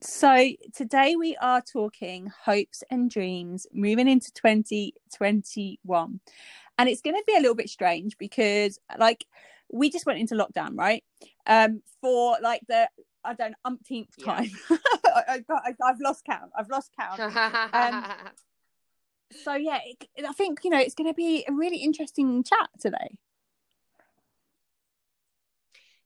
So today we are talking hopes and dreams moving into 2021. And it's going to be a little bit strange because like we just went into lockdown, right? Um for like the I don't know, umpteenth time. I, I, got- I, I've lost count. I've lost count. Um, So yeah, it, I think you know it's going to be a really interesting chat today.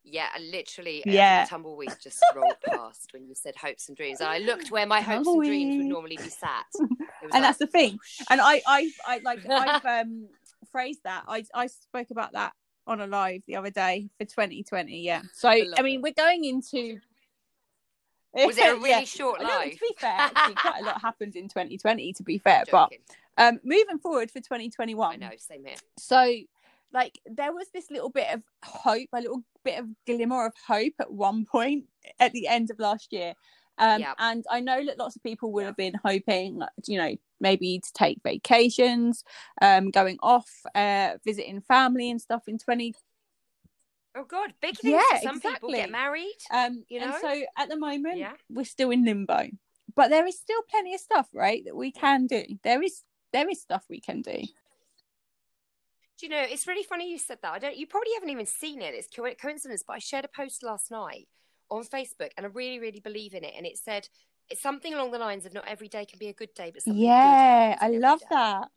Yeah, literally, Yeah. yeah. tumbleweed just rolled past when you said hopes and dreams. And I looked where my hopes and dreams would normally be sat. And like, that's the thing. And I, I, I like I've um phrased that. I, I spoke about that on a live the other day for 2020. Yeah. So I I, mean, it. we're going into. was it a really Yeah. short No, life? to be fair, actually, quite a lot happened in 2020. To be fair, but um, moving forward for 2021. I know, same here. So, like, there was this little bit of hope, a little bit of glimmer of hope at one point at the end of last year. Um, Yeah. And I know that lots of people would Yeah. have been hoping, you know, maybe to take vacations, um, going off, uh, visiting family and stuff in 20. Oh God, big things Yeah, for some people exactly. get married. Um, You And know? so at the moment, Yeah. we're still in limbo, but there is still plenty of stuff, right, that we can do. There is there is stuff we can do. Do you know, it's really funny you said that. I don't. You probably haven't even seen it. It's co- coincidence, but I shared a post last night on Facebook, and I really, really believe in it. And it said it's something along the lines of "Not every day can be a good day, but something good Yeah, I love day." that.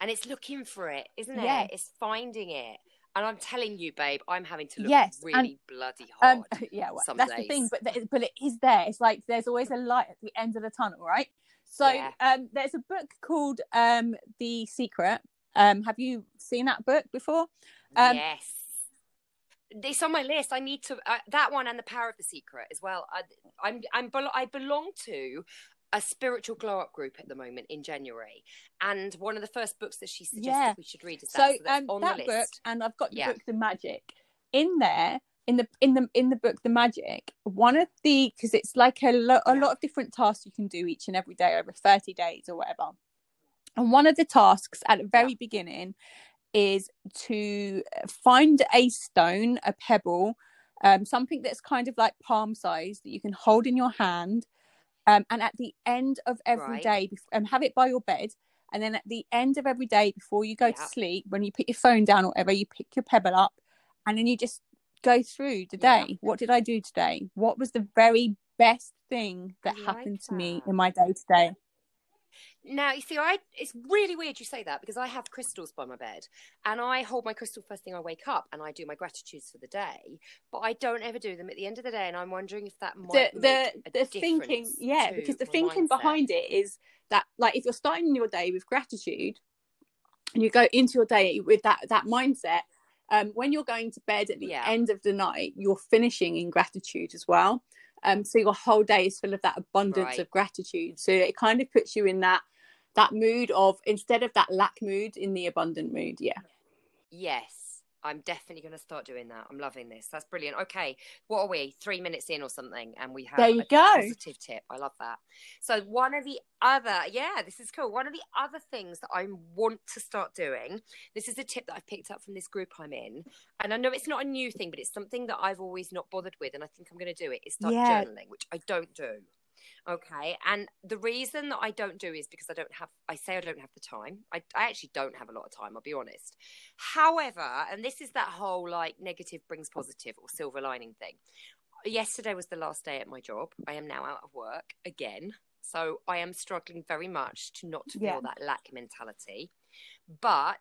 And it's looking for it, isn't it? Yes. It's finding it. And I'm telling you, babe, I'm having to look Yes, and- really bloody hard. Um, yeah, well, that's the thing, but th- but it is there. It's like there's always a light at the end of the tunnel, right? So Yeah. um, there's a book called um, The Secret. Um, have you seen that book before? um, yes. It's on my list. I need to uh, that one and the power of the secret as well. I, I'm I'm I belong to a spiritual glow up group at the moment in January, and one of the first books that she suggested Yeah. we should read is that. So that's um, on that the book, list. and I've got the Yeah. book The Magic in there. In the in the in the book The Magic, one of the because it's like a lot a lot of different tasks you can do each and every day over thirty days or whatever. And one of the tasks at the very beginning is to find a stone, a pebble, um, something that's kind of like palm size that you can hold in your hand. Um, and at the end of every Right. day, and have it by your bed. And then at the end of every day, before you go to sleep, when you put your phone down or whatever, you pick your pebble up and then you just go through the Yeah. day. What did I do today? What was the very best thing that I like happened to me in my day today? Now you see, I it's really weird you say that because I have crystals by my bed, and I hold my crystal first thing I wake up, and I do my gratitudes for the day, but I don't ever do them at the end of the day, and I'm wondering if that might the the, a the thinking yeah because the thinking mindset. behind it is that like if you're starting your day with gratitude and you go into your day with that that mindset um when you're going to bed at the Yeah. end of the night you're finishing in gratitude as well um so your whole day is full of that abundance Right. of gratitude. So it kind of puts you in that that mood of instead of that lack mood in the abundant mood yeah. Yes, I'm definitely going to start doing that. I'm loving this. That's brilliant. Okay, what are we? Three minutes in or something, and we have There you a go. positive tip. I love that. So one of the other, yeah, this is cool. One of the other things that I want to start doing. This is a tip that I've picked up from this group I'm in, and I know it's not a new thing, but it's something that I've always not bothered with, and I think I'm going to do it. it. Is start Yeah. journaling, which I don't do. Okay. And the reason that I don't do is because I don't have, I say I don't have the time. I, I actually don't have a lot of time, I'll be honest. However, and this is that whole like negative brings positive or silver lining thing. Yesterday was the last day at my job. I am now out of work again. So I am struggling very much to not feel Yeah. that lack mentality. But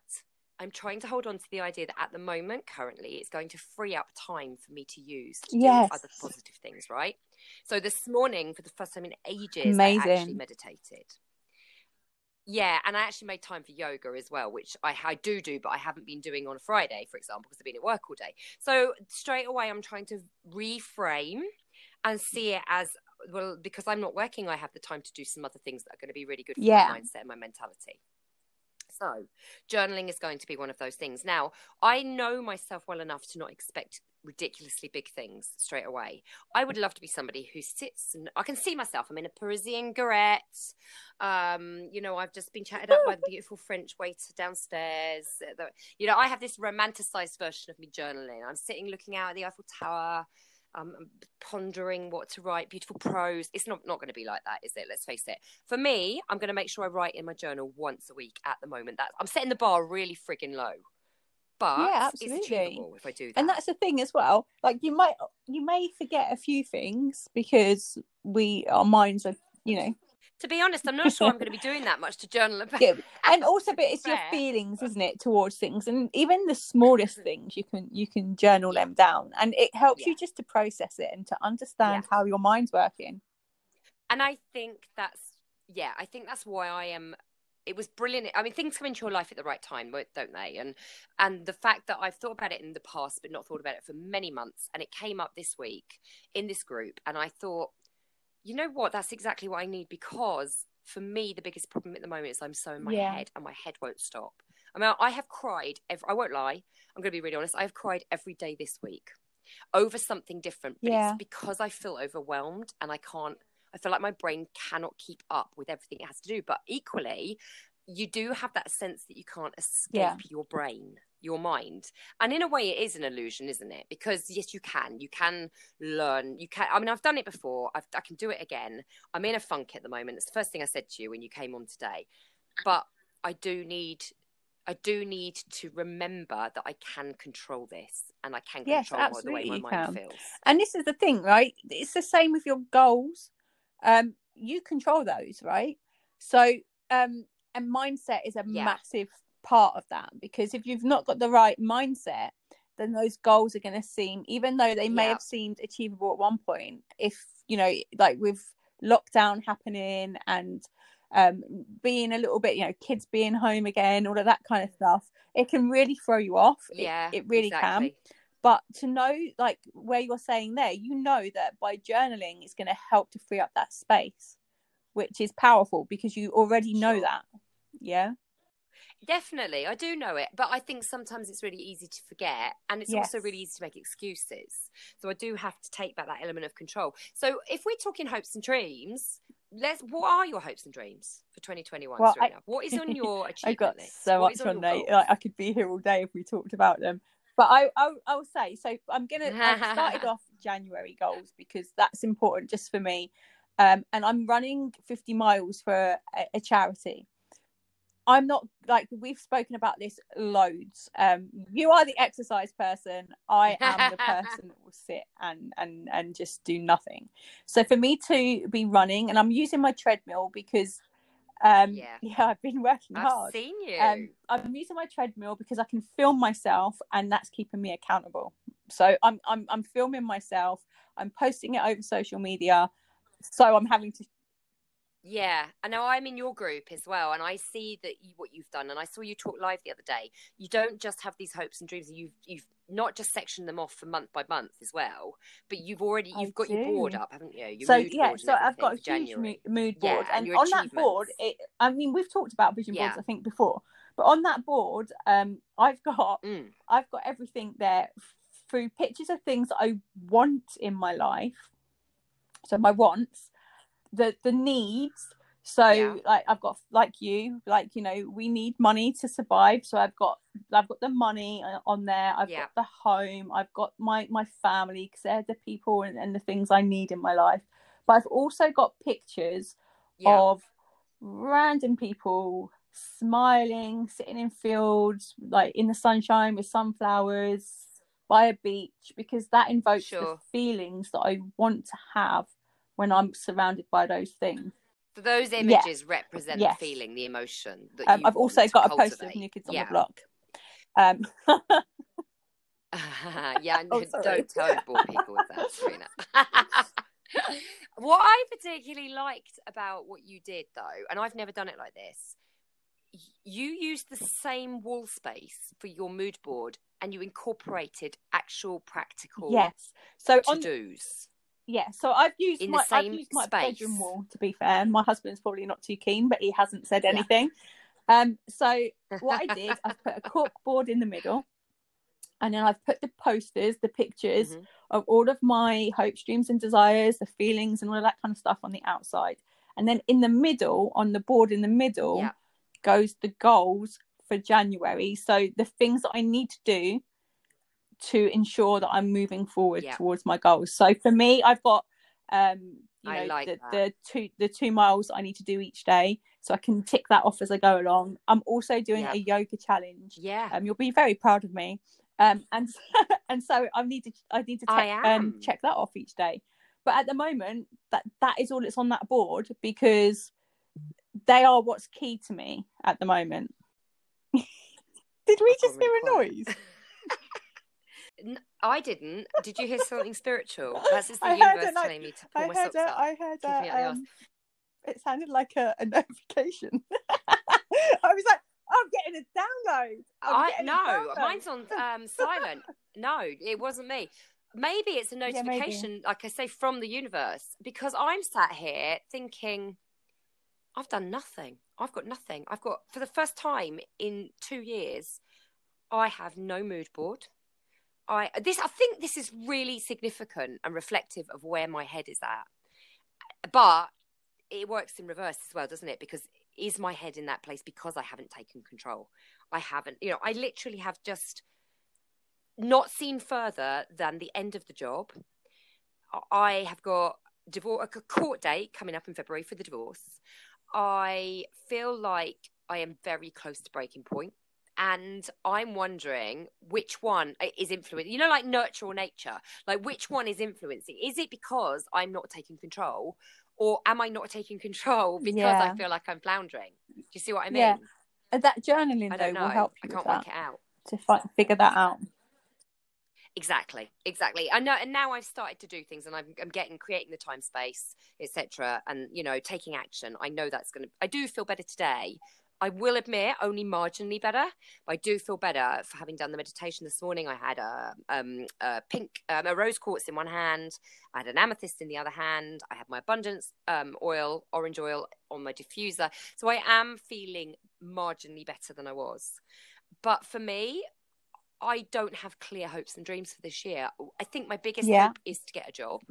I'm trying to hold on to the idea that at the moment, currently, it's going to free up time for me to use to Yes. do other positive things, right? So this morning, for the first time in ages, I actually meditated. Yeah, and I actually made time for yoga as well, which I, I do do, but I haven't been doing on a Friday, for example, because I've been at work all day. So straight away, I'm trying to reframe and see it as well because I'm not working. I have the time to do some other things that are going to be really good for Yeah. my mindset and my mentality. So, journaling is going to be one of those things. Now, I know myself well enough to not expect ridiculously big things straight away. I would love to be somebody who sits and I can see myself. I'm in a Parisian garret. Um, you know, I've just been chatted up by the beautiful French waiter downstairs. You know, I have this romanticized version of me journaling. I'm sitting looking out at the Eiffel Tower. Um, pondering what to write, beautiful prose. It's not not going to be like that, is it? Let's face it. For me, I'm going to make sure I write in my journal once a week at the moment. That I'm setting the bar really frigging low. But Yeah, it's absolutely. if I do that. and that's the thing as well like you might you may forget a few things because we our minds are you know to be honest, I'm not sure I'm going to be doing that much to journal about. yeah, and also but it's your feelings isn't it towards things and even the smallest mm-hmm. things you can you can journal them down and it helps you just to process it and to understand how your mind's working and I think that's yeah, I think that's why I am. It was brilliant. I mean, things come into your life at the right time, don't they? And and the fact that I've thought about it in the past, but not thought about it for many months, and it came up this week in this group, and I thought, you know what? That's exactly what I need because for me, the biggest problem at the moment is I'm so in my Yeah. head, and my head won't stop. I mean, I have cried. Every, I won't lie. I'm going to be really honest. I have cried every day this week over something different, but Yeah. it's because I feel overwhelmed and I can't I feel like my brain cannot keep up with everything it has to do. But equally, you do have that sense that you can't escape Yeah. your brain, your mind. And in a way, it is an illusion, isn't it? Because yes, you can. You can learn. You can. I mean, I've done it before. I've, I can do it again. I'm in a funk at the moment. It's the first thing I said to you when you came on today. But I do need. I do need to remember that I can control this and I can Yes, control the way my mind feels. and this is the thing right it's the same with your goals um you control those right so um and mindset is a Yeah. massive part of that because if you've not got the right mindset then those goals are going to seem even though they may Yeah. have seemed achievable at one point if you know like with lockdown happening and um being a little bit you know kids being home again all of that kind of stuff it can really throw you off. Yeah, it, really can. but to know like where you're saying there you know that by journaling it's going to help to free up that space which is powerful because you already know Sure. that. Yeah Definitely, I do know it, but I think sometimes it's really easy to forget, and it's also really easy to make excuses. So I do have to take back that element of control. So if we're talking hopes and dreams, let's. What are your hopes and dreams for 2021, Well, I- what is on your I've got list? so What much on there like i could be here all day if we talked about them but i i i'll say so i'm gonna i started off january goals because that's important just for me um and i'm running 50 miles for a, a charity I'm not like we've spoken about this loads. Um, you are the exercise person. I am the person that will sit and and and just do nothing. So for me to be running, and I'm using my treadmill because, um, Yeah. yeah, I've been working I've hard. seen you. Um, I'm using my treadmill because I can film myself, and that's keeping me accountable. So I'm I'm I'm filming myself. I'm posting it over social media. So I'm having to Yeah, I know I'm in your group as well, and I see that you, what you've done. And I saw you talk live the other day. You don't just have these hopes and dreams; you've you've not just sectioned them off for month by month as well, but you've already you've got your board up, haven't you? Your so yeah, so I've got a huge January. mo- mood Yeah, board, and and on that board, it. I mean, we've talked about vision boards, I think, before, but on that board, um, I've got Mm, I've got everything there through pictures of things I want in my life. So my wants, the the needs. So Yeah. like I've got like you, like you know, we need money to survive. So I've got I've got the money uh, on there. I've Yeah. got the home. I've got my my family because they're the people and, and the things I need in my life. But I've also got pictures yeah, of random people smiling, sitting in fields, like in the sunshine with sunflowers by a beach, because that invokes Sure. the feelings that I want to have when I'm surrounded by those things. so those Yeah. images represent Yes. the feeling, the emotion that Um, I've also got a poster of cultivate. New Kids on yeah. the Block. Um, yeah, Oh, don't don't bore people with that, Serena. what I particularly liked about what you did, though, and I've never done it like this, you used the same wall space for your mood board, and you incorporated actual practical yes. So to on dos. Yeah, so I've used In the my I've used my space. bedroom wall to be fair. My husband's probably not too keen, but he hasn't said Yeah. anything. Um, so what I did, I've put a cork board in the middle, and then I've put the posters, the pictures Mhm. of all of my hopes, dreams, and desires, the feelings, and all of that kind of stuff on the outside. And then in the middle, on the board in the middle, Yeah. goes the goals for January. So the things that I need to do to ensure that I'm moving forward Yeah. towards my goals. So for me, I've got um you know like the, the two the two miles I need to do each day, so I can tick that off as I go along. I'm also doing Yeah. a yoga challenge. Yeah. Um, you'll be very proud of me. Um, and and so I need to I need to check, um check that off each day. But at the moment, that that is all that's on that board because they are what's key to me at the moment. Did we just hear a noise? I didn't. Did you hear something spiritual? That's just the I heard universe it like- telling me to pull I my heard socks a, up. I heard Kick me out the a, arse. um, it sounded like a, a notification. I was like, I'm getting a download. I'm I a no, download. mine's on um, silent. No, it wasn't me. Maybe it's a notification, like I say, from the universe, because I'm sat here thinking, I've done nothing. I've got nothing. I've got for the first time in two years, I have no mood board. I this I think this is really significant and reflective of where my head is at. But it works in reverse as well, doesn't it? Because is my head in that place because I haven't taken control? I haven't. You know, I literally have just not seen further than the end of the job. I have got divorce a court date coming up in February for the divorce. I feel like I am very close to breaking point, and I'm wondering which one is influencing. You know, like nurture or nature. Like which one is influencing? Is it because I'm not taking control, or am I not taking control because Yeah. I feel like I'm floundering? Do you see what I mean? Yeah. Uh, That journaling though know. will help I can't work it out. to fi- figure that out. Exactly, exactly. I know, and now I've started to do things, and I'm, I'm getting creating the time space, etc., and you know, taking action. I know that's going to. I do feel better today. I will admit, only marginally better, but I do feel better for having done the meditation this morning. I had a, um, a pink, um, a rose quartz in one hand. I had an amethyst in the other hand. I had my abundance um, oil, orange oil, on my diffuser. So I am feeling marginally better than I was. But for me, I don't have clear hopes and dreams for this year. I think my biggest Yeah. hope is to get a job.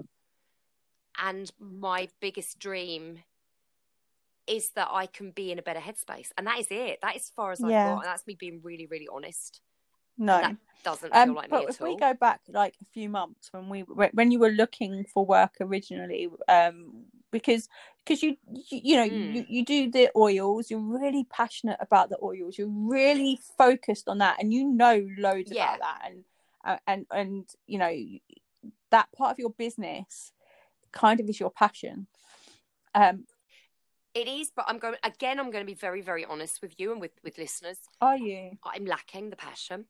And my biggest dream is that I can be in a better headspace. And that is it. That is as far as I've Yeah. got. And that's me being really, really honest. No. That doesn't Um, feel like but me if at all. we go back like a few months when we when when you were looking for work originally, um, because because you, you you know Mm. you, you do the oils, you're really passionate about the oils, you're really focused on that, and you know loads Yeah. about that, and uh, and and you know that part of your business kind of is your passion. Um, It is, but I'm going again. I'm going to be very, very honest with you and with with listeners. are you? I'm lacking the passion.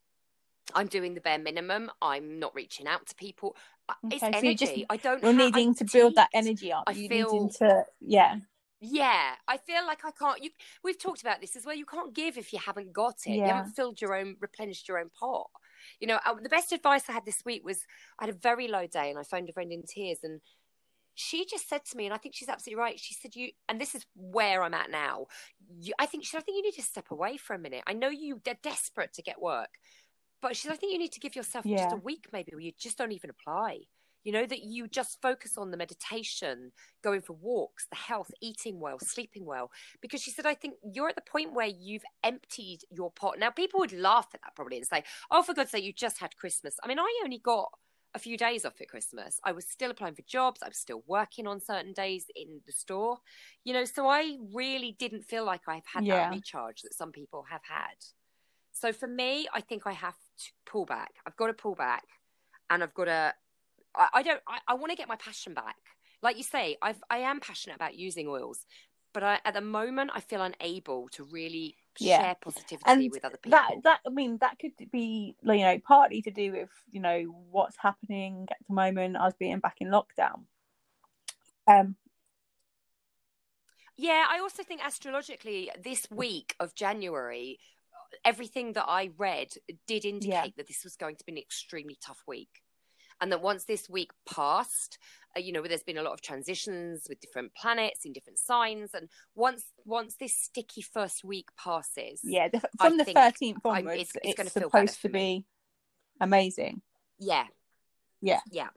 I'm doing the bare minimum. I'm not reaching out to people. Uh, It's Okay, so energy. just- I don't. You're ha- needing I'm to build that energy up. I you feel- to yeah Yeah, I feel like I can't. You, we've talked about this as well. You can't give if you haven't got it. You haven't filled your own, replenished your own pot. You know, uh, the best advice I had this week was I had a very low day and I phoned a friend in tears and she just said to me, and I think she's absolutely right. She said, "You," and this is where I'm at now. You, I think she said, "I think you need to step away for a minute. I know you are desperate to get work, but she said, I think you need to give yourself just a week, maybe, where you just don't even apply. You know, that you just focus on the meditation, going for walks, the health, eating well, sleeping well. Because she said, I think you're at the point where you've emptied your pot. Now, people would laugh at that probably and say, oh, for God's sake, you just had Christmas. I mean, I only got a few days off at Christmas. I was still applying for jobs. I was still working on certain days in the store. You know, so I really didn't feel like I've had Yeah. that recharge that some people have had. So for me, I think I have to pull back. I've got to pull back and I've got to I, I don't I, I want to get my passion back. Like you say, I've I am passionate about using oils, but I, at the moment I feel unable to really Yeah. share positivity And with other people. that that I mean that could be you know partly to do with you know what's happening at the moment us being back in lockdown. Um, Yeah, I also think astrologically, this week of January, everything that I read did indicate Yeah. that this was going to be an extremely tough week. And that once this week passed, Uh, you know, there's been a lot of transitions with different planets in different signs, and once once this sticky first week passes, yeah, the, I from the think thirteenth onwards, it's- it's, it's gonna feel better supposed to be amazing. yeah, Yeah. yeah,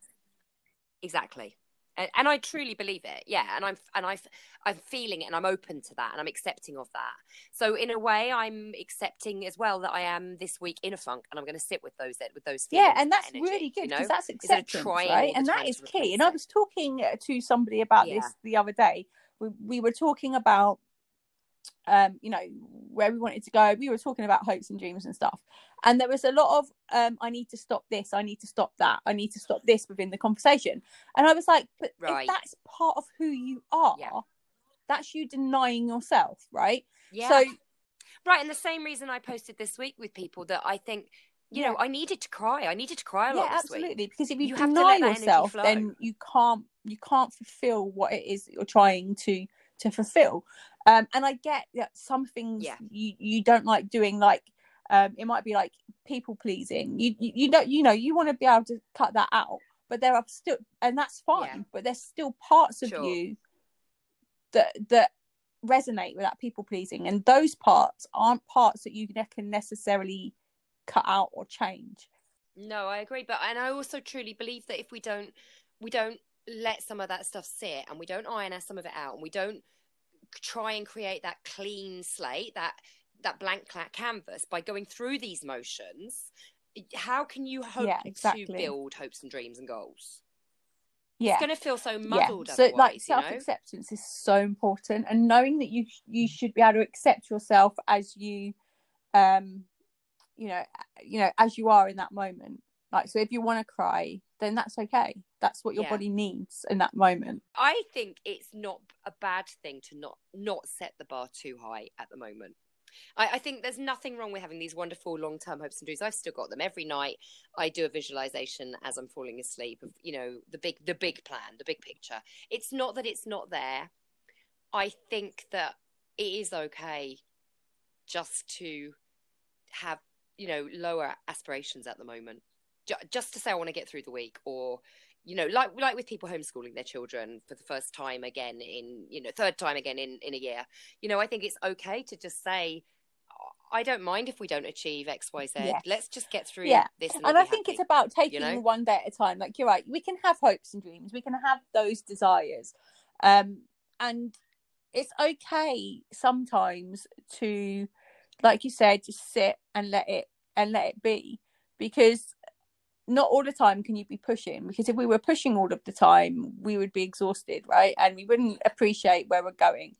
exactly. And, and I truly believe it. Yeah, and I'm and I I'm feeling it, and I'm open to that, and I'm accepting of that. So in a way, I'm accepting as well that I am this week in a funk, and I'm going to sit with those with those feelings. Yeah, and that's energy, really good you because know? that's acceptance, right? And that is key. And. I was talking uh, to somebody about Yeah. this the other day. We, we were talking about, um, you know, where we wanted to go. We were talking about hopes and dreams and stuff. And there was a lot of, um, I need to stop this. I need to stop that. I need to stop this within the conversation. And I was like, but Right. if that's part of who you are, Yeah. that's you denying yourself, right? yeah. So right, and the same reason I posted this week with people that I think, you know, I needed to cry. I needed to cry a lot yeah this week. absolutely because if you, You have to deny yourself then you can't you can't fulfill what it is that you're trying to to fulfill um and i get that some things Yeah. you you don't like doing like um it might be like people pleasing you you, you know you know you want to be able to cut that out but there are still and that's fine Yeah. but there's still parts of Sure. you that that resonate with that people pleasing and those parts aren't parts that you can necessarily cut out or change No, I agree, but and I also truly believe that if we don't we don't let some of that stuff sit and we don't iron some of it out and we don't try and create that clean slate, that that blank canvas by going through these motions, how can you hope Yeah, exactly. to build hopes and dreams and goals? yeah It's going to feel so muddled So like otherwise, you self know? acceptance is so important, and knowing that you you should be able to accept yourself as you, um, you know, you know as you are in that moment. Like so, if you want to cry, then that's okay. That's what your Yeah. body needs in that moment. I think it's not a bad thing to not not set the bar too high at the moment. I, I think there's nothing wrong with having these wonderful long term hopes and dreams. I've still got them every night. I do a visualization as I'm falling asleep of you know the big the big plan, the big picture. It's not that it's not there. I think that it is okay just to have you know lower aspirations at the moment. Ju- Just to say I want to get through the week or you know, like like with people homeschooling their children for the first time again in you know third time again in in a year. You know, I think it's okay to just say, I don't mind if we don't achieve X Y Z. Yes. Let's just get through Yeah. this. And, And I think happy. it's about taking know? one day at a time. Like you're right, we can have hopes and dreams. We can have those desires, um, and it's okay sometimes to, like you said, just sit and let it and let it be, because not all the time can you be pushing. Because if we were pushing all of the time, we would be exhausted, right? And we wouldn't appreciate where we're going.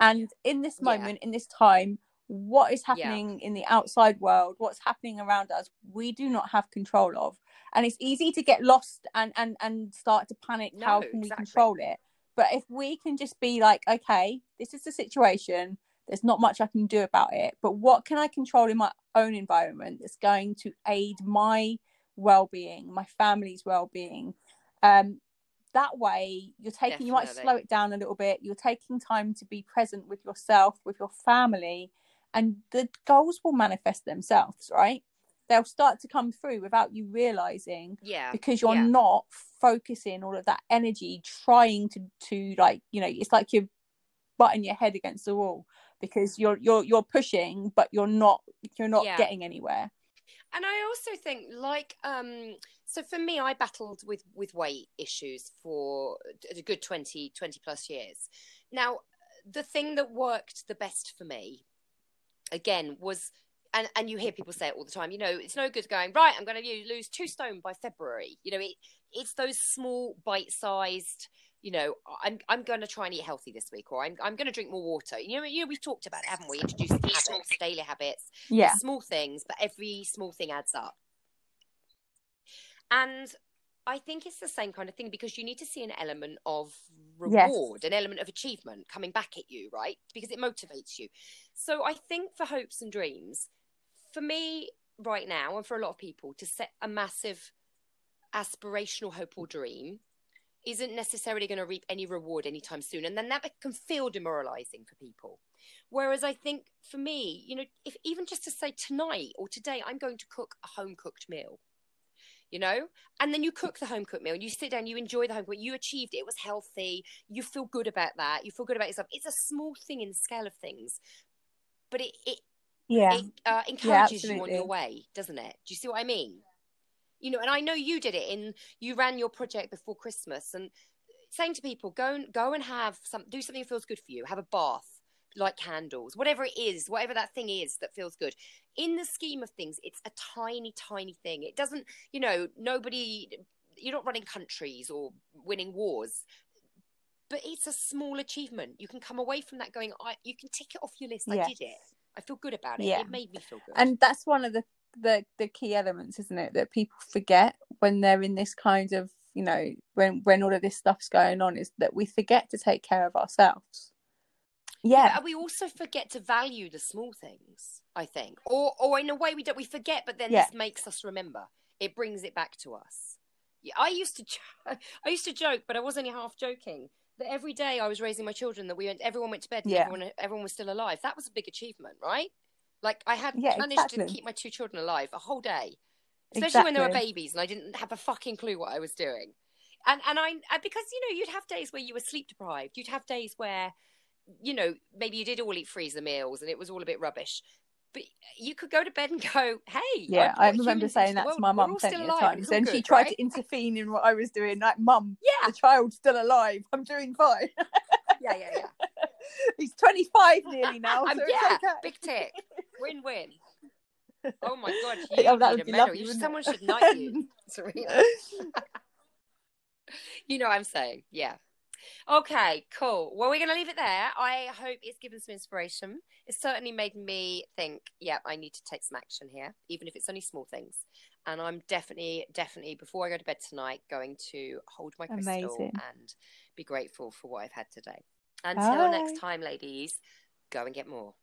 And in this Yeah. moment, in this time, what is Yeah. happening in the outside world, what's happening around us, we do not have control of. And it's easy to get lost and and and start to panic. How No, can we control it? But if we can just be like, okay, this is the situation. There's not much I can do about it. But what can I control in my own environment that's going to aid my well-being, my family's well-being? Um, that way, you're taking. You might slow it down a little bit. You're taking time to be present with yourself, with your family, and the goals will manifest themselves. Right? They'll start to come through without you realizing yeah, because you're yeah. not focusing all of that energy trying to to like you know it's like you're butting your head against the wall because you're you're you're pushing but you're not you're not Yeah. getting anywhere and I also think like um so for me I battled with with weight issues for a good 20 20 plus years. Now the thing that worked the best for me again was and and you hear people say it all the time you know it's no good going right I'm going to lose 2 stone by February. You know it it's those small bite sized you know, I'm I'm going to try and eat healthy this week, or I'm I'm going to drink more water. You know, you know, we've talked about it, haven't we? Introducing habits, daily habits, yeah small things, but every small thing adds up. And I think it's the same kind of thing because you need to see an element of Yes. reward, an element of achievement coming back at you, right? Because it motivates you. So I think for hopes and dreams, for me right now, and for a lot of people, to set a massive aspirational hope or dream isn't necessarily going to reap any reward anytime soon. And then that can feel demoralizing for people. Whereas I think for me, you know, if even just to say tonight or today, I'm going to cook a home cooked meal, you know, and then you cook the home cooked meal and you sit down, you enjoy the home cooked, you achieved it, it was healthy, you feel good about that, you feel good about yourself. It's a small thing in the scale of things, but it, it, yeah it uh, encourages you on your way, doesn't it? Do you see what I mean? You know, and I know you did it in, you ran your project before Christmas and saying to people, go and go and have some, do something that feels good for you. Have a bath, light candles, whatever it is, whatever that thing is that feels good. In the scheme of things, it's a tiny, tiny thing. It doesn't, you know, nobody. You're not running countries or winning wars, but it's a small achievement. You can come away from that going, I, you can tick it off your list. I did it. I feel good about it. Yeah. It made me feel good. and that's one of the, the the key elements isn't it that people forget when they're in this kind of you know when when all of this stuff's going on is that we forget to take care of ourselves yeah But we also forget to value the small things. I think, or or in a way we don't. We forget, but then Yeah. this makes us remember. It brings it back to us. Yeah, I used to, jo- I used to joke, but I was only half joking. That every day I was raising my children, that we went, everyone went to bed, and Yeah. everyone, everyone was still alive. That was a big achievement, right? Like I had Yeah, managed to keep my two children alive a whole day, especially when they were babies, and I didn't have a fucking clue what I was doing. And and I because you know you'd have days where you were sleep deprived. You'd have days where you know, maybe you did all eat freezer meals and it was all a bit rubbish. But you could go to bed and go, "Hey, yeah I, i remember saying that to my mum plenty of and times and she tried right? to intervene in what i was doing like mum Yeah, the child's still alive i'm doing fine yeah, yeah, yeah. he's 25 nearly now so yeah, okay. big tick, win-win. Oh my god, Oh, you that need a medal. lovely, someone should knight you, Serena. You know what I'm saying? Yeah. Okay, cool. Well, we're going to leave it there. I hope it's given some inspiration. It's certainly made me think, yeah, I need to take some action here, even if it's only small things. And I'm definitely, definitely, before I go to bed tonight, going to hold my crystal Amazing. and be grateful for what I've had today. Until next time, ladies, go and get more.